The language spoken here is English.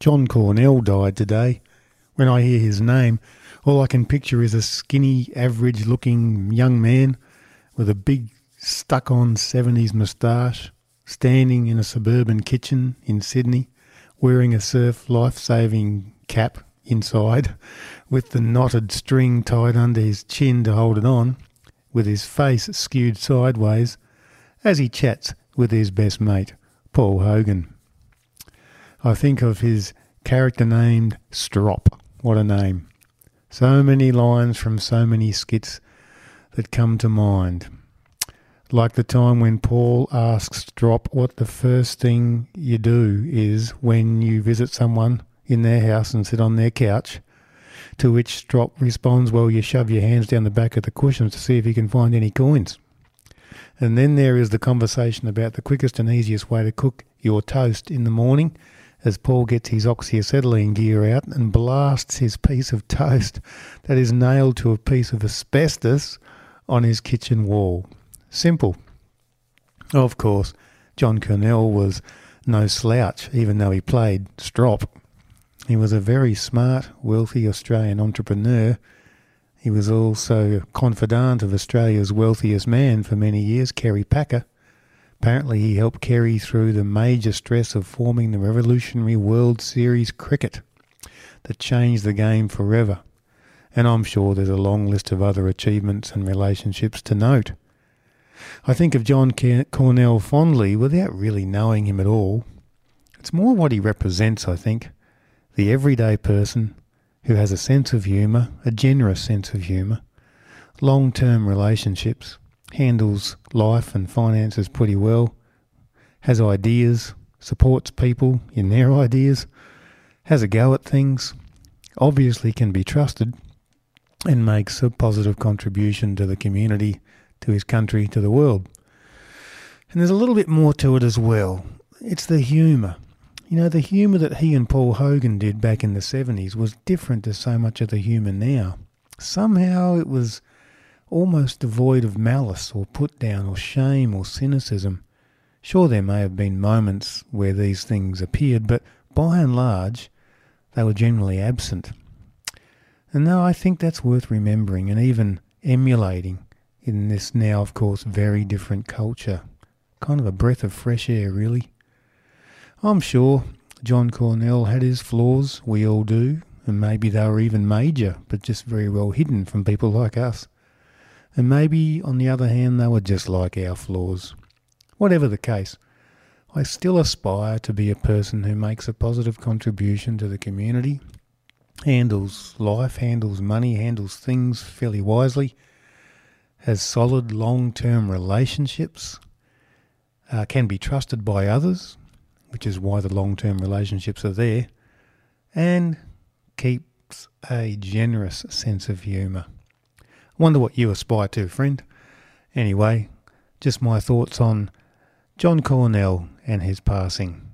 John Cornell died today. When I hear his name, all I can picture is a skinny, average looking young man with a big, stuck on 70s moustache, standing in a suburban kitchen in Sydney, wearing a surf life saving cap inside, with the knotted string tied under his chin to hold it on, with his face skewed sideways, as he chats with his best mate, Paul Hogan. I think of his character named Strop. What a name. So many lines from so many skits that come to mind. Like the time when Paul asks Strop what the first thing you do is when you visit someone in their house and sit on their couch. To which Strop responds, Well, you shove your hands down the back of the cushions to see if you can find any coins. And then there is the conversation about the quickest and easiest way to cook your toast in the morning as Paul gets his oxyacetylene gear out and blasts his piece of toast that is nailed to a piece of asbestos on his kitchen wall. Simple. Of course, John Cornell was no slouch, even though he played strop. He was a very smart, wealthy Australian entrepreneur. He was also confidant of Australia's wealthiest man for many years, Kerry Packer. Apparently, he helped Kerry through the major stress of forming the revolutionary World Series cricket that changed the game forever. And I'm sure there's a long list of other achievements and relationships to note. I think of John Cornell fondly without really knowing him at all. It's more what he represents, I think. The everyday person who has a sense of humour, a generous sense of humour, long term relationships, handles life and finances pretty well, has ideas, supports people in their ideas, has a go at things, obviously can be trusted, and makes a positive contribution to the community, to his country, to the world. And there's a little bit more to it as well. It's the humour. You know, the humour that he and Paul Hogan did back in the 70s was different to so much of the humour now. Somehow it was almost devoid of malice or put down or shame or cynicism. Sure, there may have been moments where these things appeared, but by and large, they were generally absent. And now I think that's worth remembering and even emulating in this now, of course, very different culture. Kind of a breath of fresh air, really. I'm sure John Cornell had his flaws, we all do, and maybe they were even major, but just very well hidden from people like us. And maybe, on the other hand, they were just like our flaws. Whatever the case, I still aspire to be a person who makes a positive contribution to the community, handles life, handles money, handles things fairly wisely, has solid long term relationships, uh, can be trusted by others, which is why the long term relationships are there, and keeps a generous sense of humour. Wonder what you aspire to, friend. Anyway, just my thoughts on John Cornell and his passing.